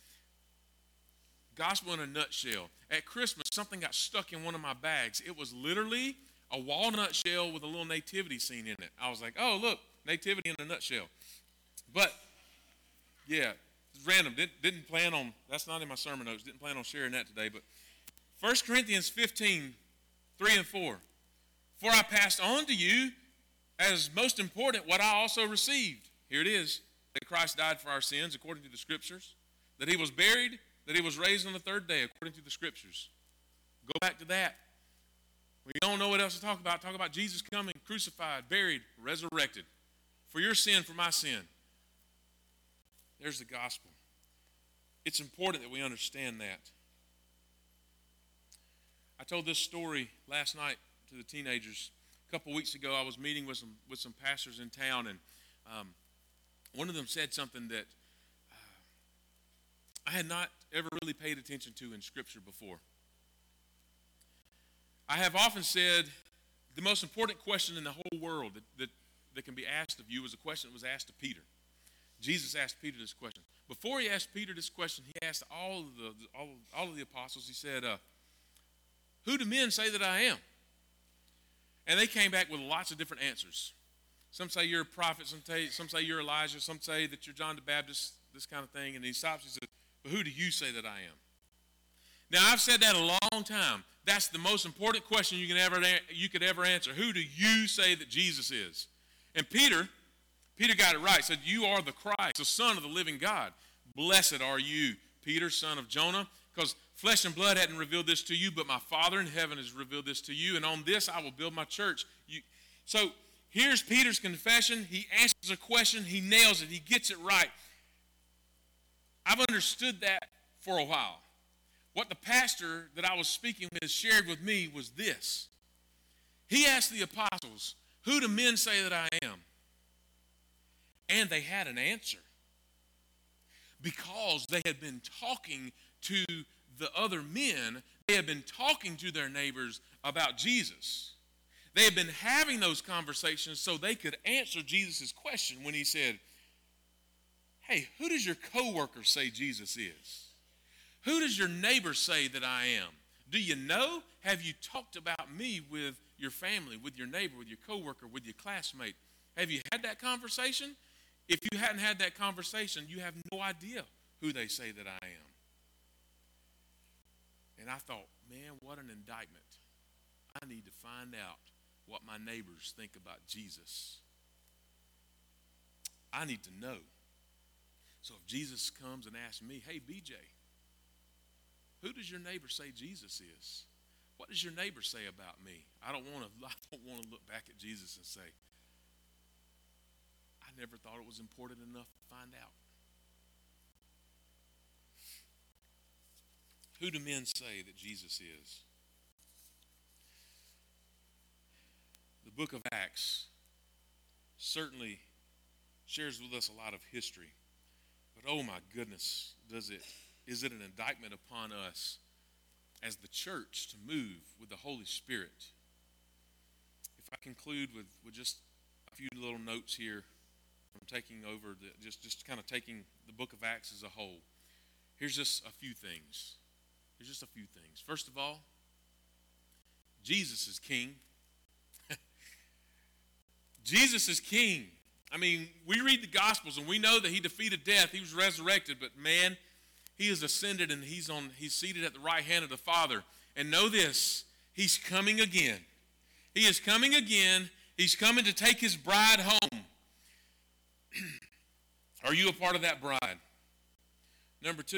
gospel in a nutshell. At Christmas, something got stuck in one of my bags. It was literally a walnut shell with a little nativity scene in it. I was like, oh look, nativity in a nutshell. But yeah, random. Didn't, didn't plan on. That's not in my sermon notes. Didn't plan on sharing that today. But 1 Corinthians 15, 3 and 4. For I passed on to you as most important what I also received. Here it is that Christ died for our sins according to the Scriptures, that he was buried, that he was raised on the third day according to the Scriptures. Go back to that. We don't know what else to talk about. Talk about Jesus coming, crucified, buried, resurrected. For your sin, for my sin. There's the gospel. It's important that we understand that. I told this story last night to the teenagers. A couple weeks ago, I was meeting with some with some pastors in town, and um, one of them said something that uh, I had not ever really paid attention to in Scripture before. I have often said the most important question in the whole world that, that, that can be asked of you was a question that was asked of Peter. Jesus asked Peter this question. Before he asked Peter this question, he asked all of the, all, all of the apostles, he said, uh, Who do men say that I am? And they came back with lots of different answers. Some say you're a prophet, some say, some say you're Elijah, some say that you're John the Baptist, this kind of thing. And he stops and says, But who do you say that I am? Now, I've said that a long time. That's the most important question you, can ever, you could ever answer. Who do you say that Jesus is? And Peter, Peter got it right. Said, You are the Christ, the Son of the living God. Blessed are you, Peter, son of Jonah, because flesh and blood hadn't revealed this to you, but my Father in heaven has revealed this to you, and on this I will build my church. You, so here's Peter's confession. He answers a question, he nails it, he gets it right. I've understood that for a while. What the pastor that I was speaking with shared with me was this. He asked the apostles, Who do men say that I am? And they had an answer because they had been talking to the other men, they had been talking to their neighbors about Jesus. They had been having those conversations so they could answer Jesus' question when he said, Hey, who does your coworker say Jesus is? Who does your neighbor say that I am? Do you know? Have you talked about me with your family, with your neighbor, with your coworker, with your classmate? Have you had that conversation? If you hadn't had that conversation, you have no idea who they say that I am. And I thought, man, what an indictment. I need to find out what my neighbors think about Jesus. I need to know. So if Jesus comes and asks me, hey, BJ, who does your neighbor say Jesus is? What does your neighbor say about me? I don't want to I don't want to look back at Jesus and say, I never thought it was important enough to find out. Who do men say that Jesus is? The book of Acts certainly shares with us a lot of history. But oh my goodness, does it is it an indictment upon us as the church to move with the Holy Spirit? If I conclude with, with just a few little notes here from taking over, the, just, just kind of taking the book of Acts as a whole, here's just a few things. Here's just a few things. First of all, Jesus is king. Jesus is king. I mean, we read the Gospels and we know that he defeated death, he was resurrected, but man, he has ascended and he's on he's seated at the right hand of the Father. And know this, he's coming again. He is coming again. He's coming to take his bride home. Are you a part of that bride? Number 2,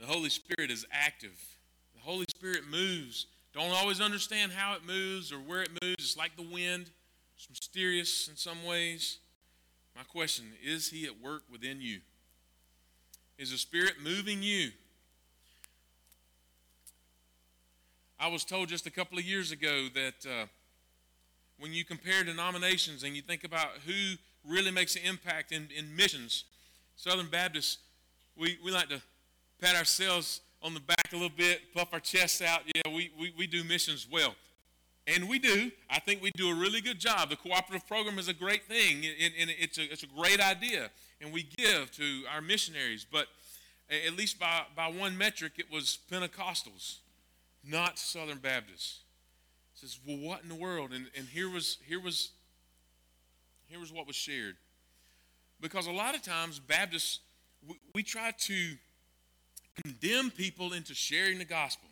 the Holy Spirit is active. The Holy Spirit moves. Don't always understand how it moves or where it moves. It's like the wind. It's mysterious in some ways. My question, is he at work within you? Is the Spirit moving you? I was told just a couple of years ago that uh, when you compare denominations and you think about who really makes an impact in, in missions, Southern Baptists, we, we like to pat ourselves on the back a little bit, puff our chests out. Yeah, we, we, we do missions well. And we do. I think we do a really good job. The cooperative program is a great thing, and, and it's, a, it's a great idea. And we give to our missionaries. But at least by, by one metric, it was Pentecostals, not Southern Baptists. Says, well, what in the world? And, and here, was, here, was, here was what was shared. Because a lot of times, Baptists, we, we try to condemn people into sharing the gospel.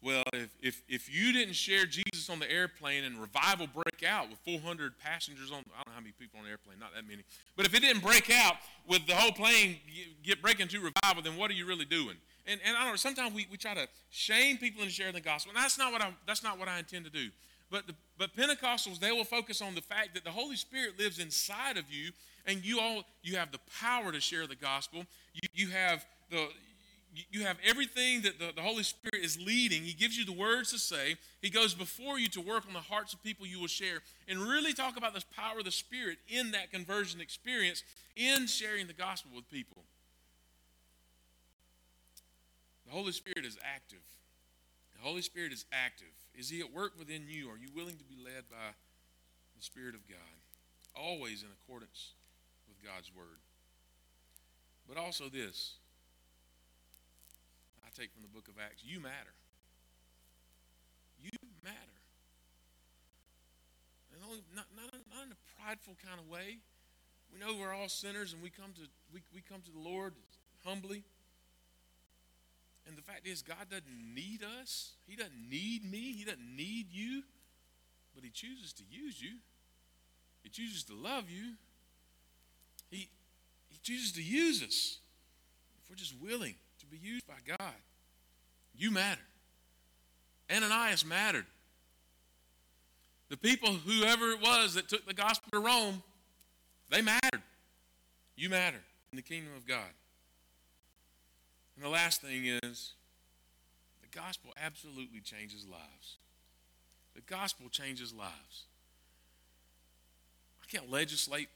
Well, if, if, if you didn't share Jesus on the airplane and revival break out with 400 passengers on, I don't know how many people on the airplane, not that many. But if it didn't break out with the whole plane get breaking to revival, then what are you really doing? And, and I don't know, sometimes we, we try to shame people into sharing the gospel. And that's not what I, that's not what I intend to do. But, the, but Pentecostals, they will focus on the fact that the Holy Spirit lives inside of you and you all, you have the power to share the gospel. You, you have the, you have everything that the, the, Holy Spirit is leading. He gives you the words to say. He goes before you to work on the hearts of people you will share and really talk about this power of the Spirit in that conversion experience in sharing the gospel with people. The Holy Spirit is active. The Holy Spirit is active. Is He at work within you? Are you willing to be led by the Spirit of God? Always in accordance with God's Word. But also this take from the book of Acts. You matter. You matter. And only, not, not, not in a prideful kind of way. We know we're all sinners and we come to, we, we come to the Lord humbly. And the fact is, God doesn't need us. He doesn't need me. He doesn't need you. But He chooses to use you. He chooses to love you. He, he chooses to use us if we're just willing be used by God. You matter. Ananias mattered. The people, whoever it was that took the gospel to Rome, they mattered. You matter in the kingdom of God. And the last thing is the gospel absolutely changes lives. The gospel changes lives. I can't legislate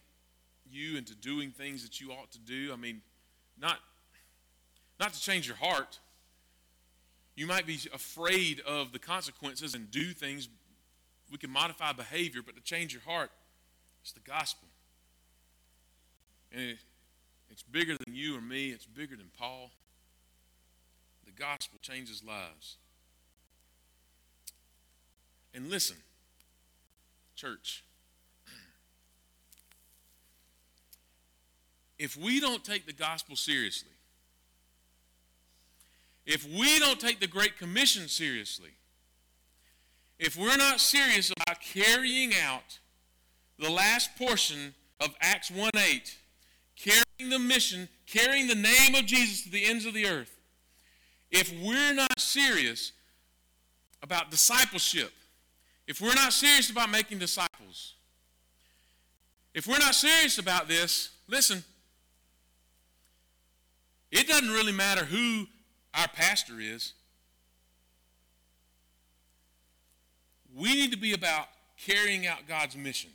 you into doing things that you ought to do. I mean, not, not to change your heart, you might be afraid of the consequences and do things. We can modify behavior, but to change your heart, it's the gospel. And it, it's bigger than you or me, it's bigger than Paul. The gospel changes lives. And listen, church, if we don't take the gospel seriously, if we don't take the Great Commission seriously, if we're not serious about carrying out the last portion of Acts 1 8, carrying the mission, carrying the name of Jesus to the ends of the earth, if we're not serious about discipleship, if we're not serious about making disciples, if we're not serious about this, listen, it doesn't really matter who our pastor is. We need to be about carrying out God's mission.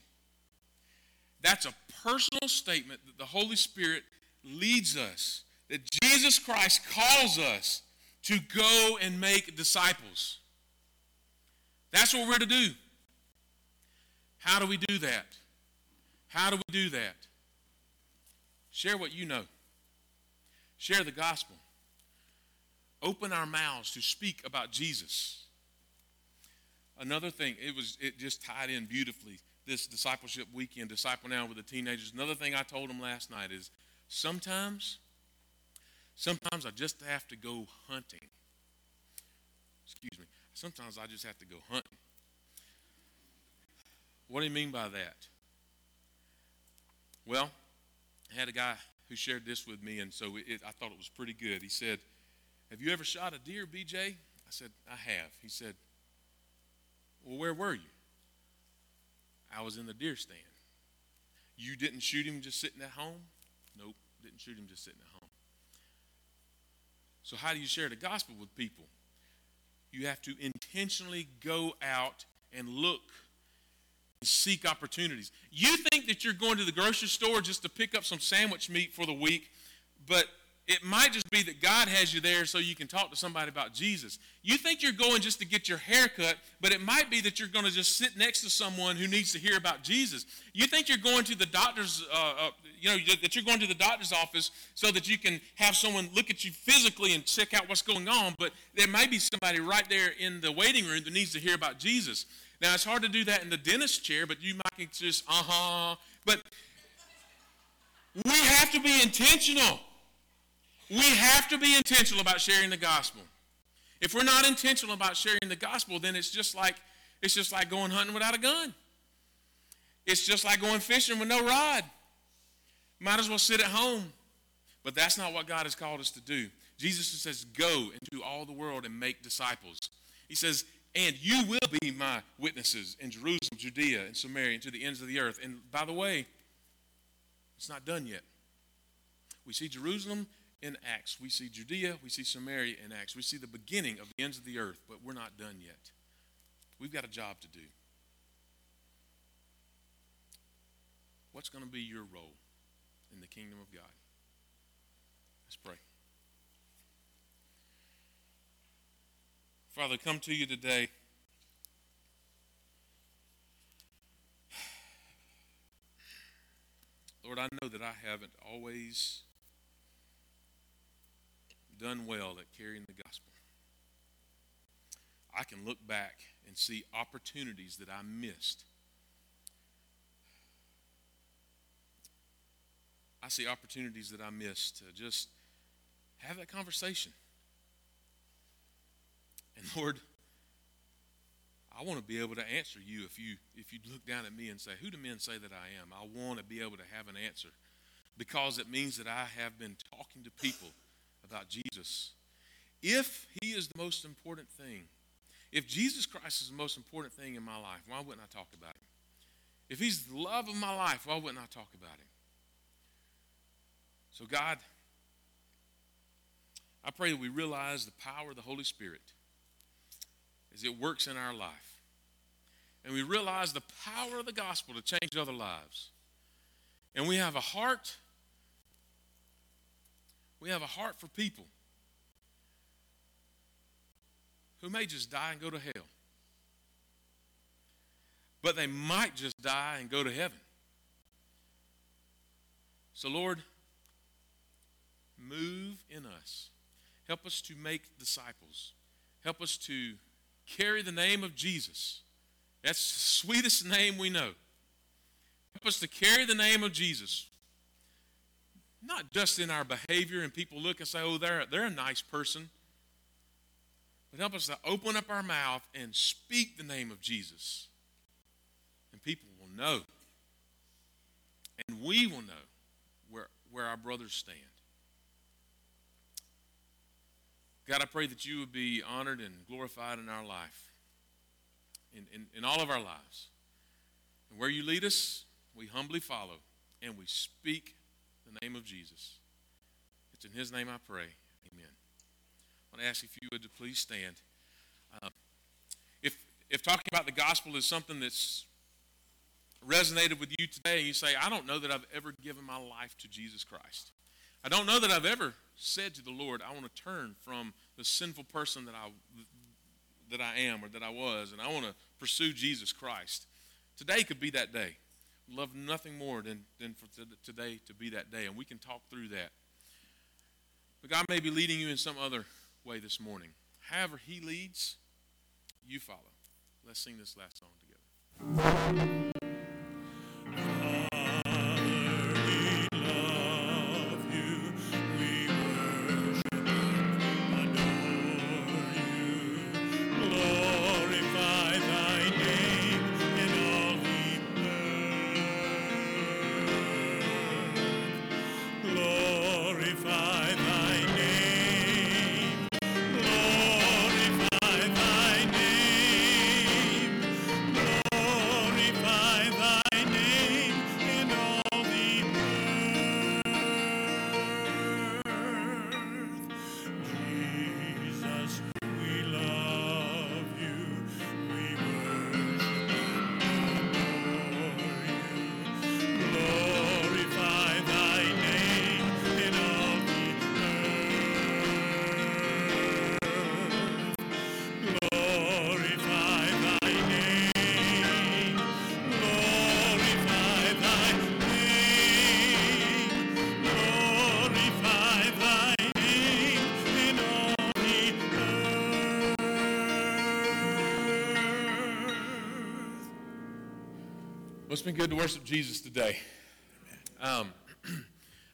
That's a personal statement that the Holy Spirit leads us, that Jesus Christ calls us to go and make disciples. That's what we're to do. How do we do that? How do we do that? Share what you know. Share the gospel open our mouths to speak about Jesus. Another thing, it was it just tied in beautifully. This discipleship weekend, disciple now with the teenagers. Another thing I told them last night is sometimes, sometimes I just have to go hunting. Excuse me. Sometimes I just have to go hunting. What do you mean by that? Well, I had a guy who shared this with me, and so it, I thought it was pretty good. He said, have you ever shot a deer, BJ? I said, I have. He said, Well, where were you? I was in the deer stand. You didn't shoot him just sitting at home? Nope, didn't shoot him just sitting at home. So, how do you share the gospel with people? You have to intentionally go out and look and seek opportunities. You think that you're going to the grocery store just to pick up some sandwich meat for the week, but it might just be that God has you there so you can talk to somebody about Jesus. You think you're going just to get your hair cut, but it might be that you're going to just sit next to someone who needs to hear about Jesus. You think you're going to the doctor's, uh, uh, you know, that you're going to the doctor's office so that you can have someone look at you physically and check out what's going on, but there may be somebody right there in the waiting room that needs to hear about Jesus. Now, it's hard to do that in the dentist chair, but you might just, uh huh. But we have to be intentional. We have to be intentional about sharing the gospel. If we're not intentional about sharing the gospel, then it's just like it's just like going hunting without a gun. It's just like going fishing with no rod. Might as well sit at home. But that's not what God has called us to do. Jesus says, Go into all the world and make disciples. He says, And you will be my witnesses in Jerusalem, Judea, and Samaria, and to the ends of the earth. And by the way, it's not done yet. We see Jerusalem in Acts. We see Judea, we see Samaria in Acts. We see the beginning of the ends of the earth, but we're not done yet. We've got a job to do. What's going to be your role in the kingdom of God? Let's pray. Father, come to you today. Lord, I know that I haven't always done well at carrying the gospel. I can look back and see opportunities that I missed. I see opportunities that I missed to just have that conversation. And Lord, I want to be able to answer you if you if you look down at me and say, "Who do men say that I am?" I want to be able to have an answer because it means that I have been talking to people about Jesus. If he is the most important thing, if Jesus Christ is the most important thing in my life, why wouldn't I talk about him? If he's the love of my life, why wouldn't I talk about him? So, God, I pray that we realize the power of the Holy Spirit as it works in our life. And we realize the power of the gospel to change other lives. And we have a heart we have a heart for people who may just die and go to hell. But they might just die and go to heaven. So, Lord, move in us. Help us to make disciples. Help us to carry the name of Jesus. That's the sweetest name we know. Help us to carry the name of Jesus not just in our behavior and people look and say, oh, they're, they're a nice person, but help us to open up our mouth and speak the name of Jesus. And people will know. And we will know where, where our brothers stand. God, I pray that you would be honored and glorified in our life, in, in, in all of our lives. And where you lead us, we humbly follow and we speak the name of Jesus. It's in his name I pray. Amen. I want to ask if you would please stand. Uh, if, if talking about the gospel is something that's resonated with you today, and you say, I don't know that I've ever given my life to Jesus Christ. I don't know that I've ever said to the Lord, I want to turn from the sinful person that I, that I am or that I was, and I want to pursue Jesus Christ. Today could be that day love nothing more than, than for today to be that day. And we can talk through that. But God may be leading you in some other way this morning. However, He leads, you follow. Let's sing this last song together. Well, it's been good to worship Jesus today. Um, I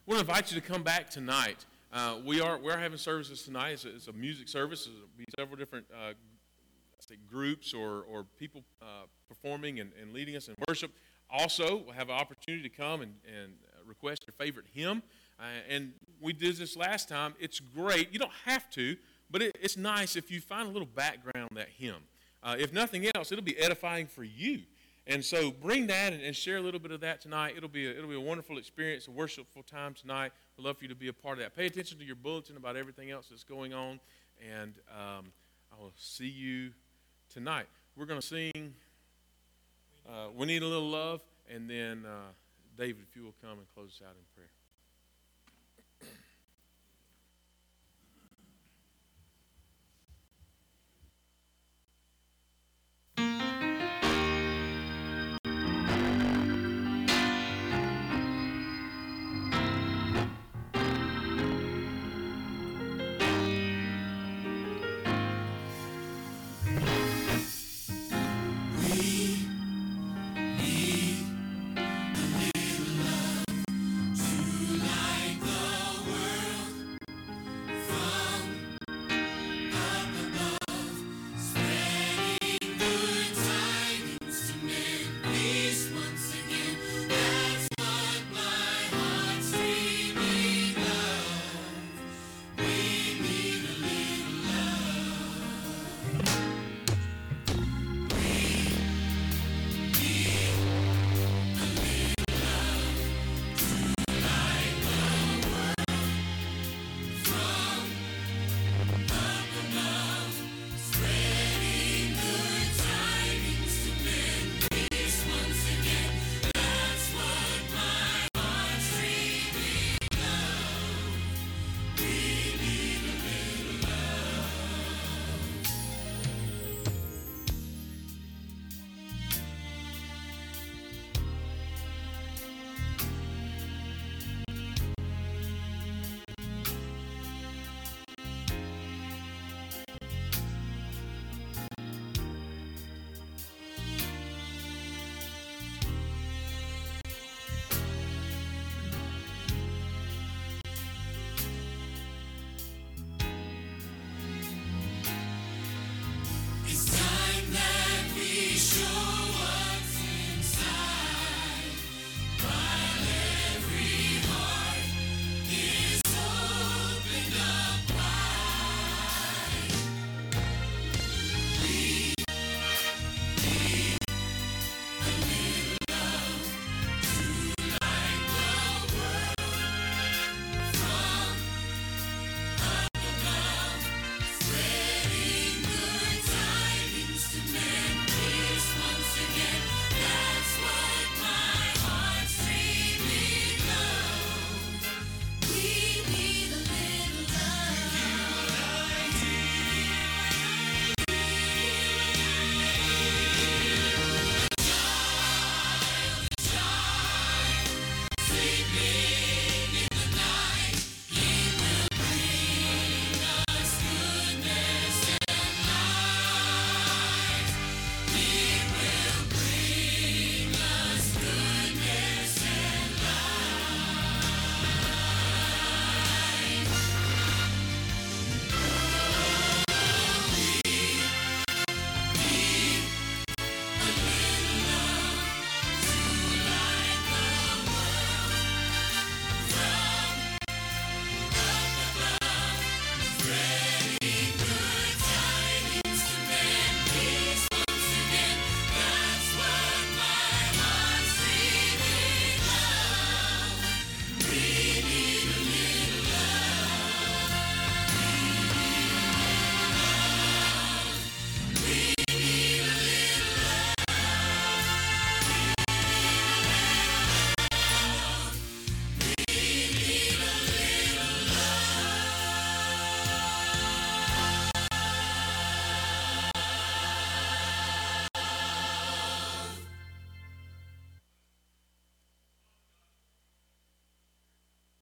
want to invite you to come back tonight. Uh, we are we are having services tonight. It's a, it's a music service. There'll be several different uh, say groups or, or people uh, performing and, and leading us in worship. Also, we'll have an opportunity to come and, and request your favorite hymn. Uh, and we did this last time. It's great. You don't have to, but it, it's nice if you find a little background that hymn. Uh, if nothing else, it'll be edifying for you. And so bring that and, and share a little bit of that tonight. It'll be a, it'll be a wonderful experience, a worshipful time tonight. We'd love for you to be a part of that. Pay attention to your bulletin about everything else that's going on, and um, I will see you tonight. We're going to sing uh, We Need a Little Love, and then uh, David, if you will come and close us out in prayer.